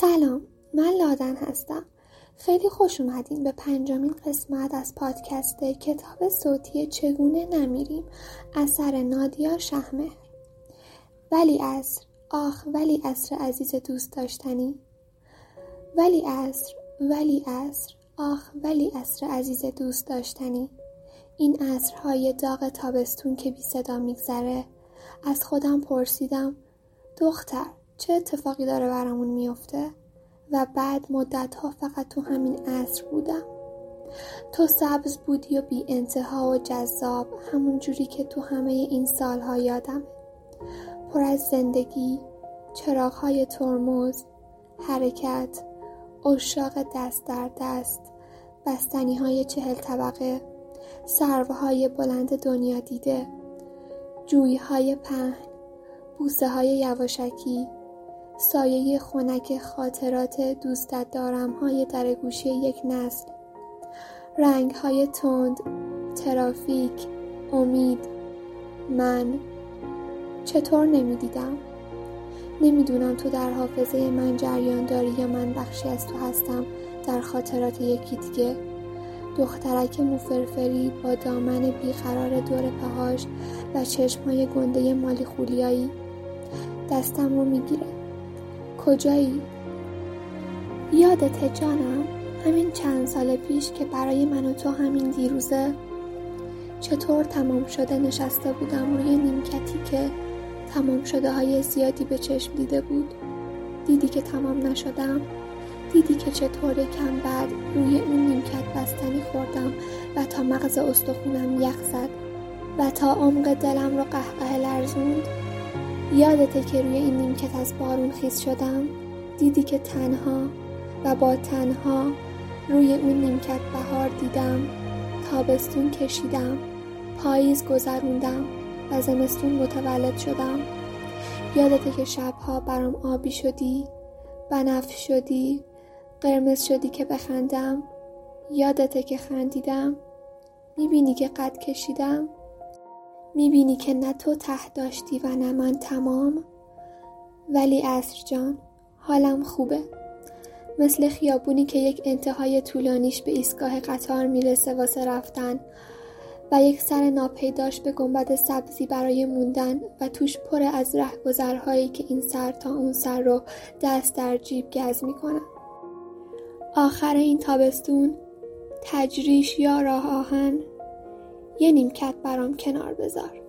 سلام من لادن هستم. خیلی خوش اومدین به پنجمین قسمت از پادکست کتاب صوتی چگونه نمیریم اثر نادیا شهمهر ولی اصر آخ ولی اصر عزیز دوست داشتنی. ولی اصر ولی اصر آخ ولی اصر عزیز دوست داشتنی. این عصرهای داغ تابستون که بی صدا میگذره. از خودم پرسیدم دختر چه اتفاقی داره برامون میفته؟ و بعد مدت ها فقط تو همین عصر بودم. تو سبز بودی و بی انتها و جذاب همون جوری که تو همه این سالها یادم پر از زندگی های ترمز حرکت اشاق دست در دست بستنی های چهل طبقه های بلند دنیا دیده جویی های پهن بوسه های یواشکی سایه خنک خاطرات دوستت دارم های در گوشه یک نسل. رنگ های تند ترافیک امید من. چطور نمی‌دیدم؟ نمی‌دونم تو در حافظه من جریان داری یا من بخشی از تو هستم در خاطرات یکی دیگه. دخترک موفرفری با دامن بیقرار دور پاهاش و چشمهای گنده مالی خولیایی دستم رو می‌گیره. کجایی؟ یادت جانم همین چند سال پیش که برای من و تو همین دیروزه چطور تمام شده نشسته بودم روی نیمکتی که تمام شده های زیادی به چشم دیده بود دیدی که تمام نشدم دیدی که چطور کم بعد روی اون نیمکت بستنی خوردم و تا مغز استخونم یخ زد و تا عمق دلم رو قهقه لرزوند یادته که روی این نیمکت از بارون خیز شدم؟ دیدی که تنها و با تنها روی اون نیمکت بهار دیدم. تابستون کشیدم. پاییز گذروندم و زمستون متولد شدم. یادته که شبها برام آبی شدی بنفش شدی قرمز شدی که بخندم. یادته که خندیدم. می‌بینی که قد کشیدم. می‌بینی که نه تو ته داشتی و نه من تمام؟ ولی اصر جان حالم خوبه. مثل خیابونی که یک انتهای طولانیش به ایستگاه قطار می‌رسه واسه رفتن و یک سر ناپیداش به گنبد سبزی برای موندن و توش پر از رهگذرهایی که این سر تا اون سر رو دست در جیب گز می‌کنن. آخر این تابستون تجریش یا راه آهن؟ یه نیمکت برام کنار بذار.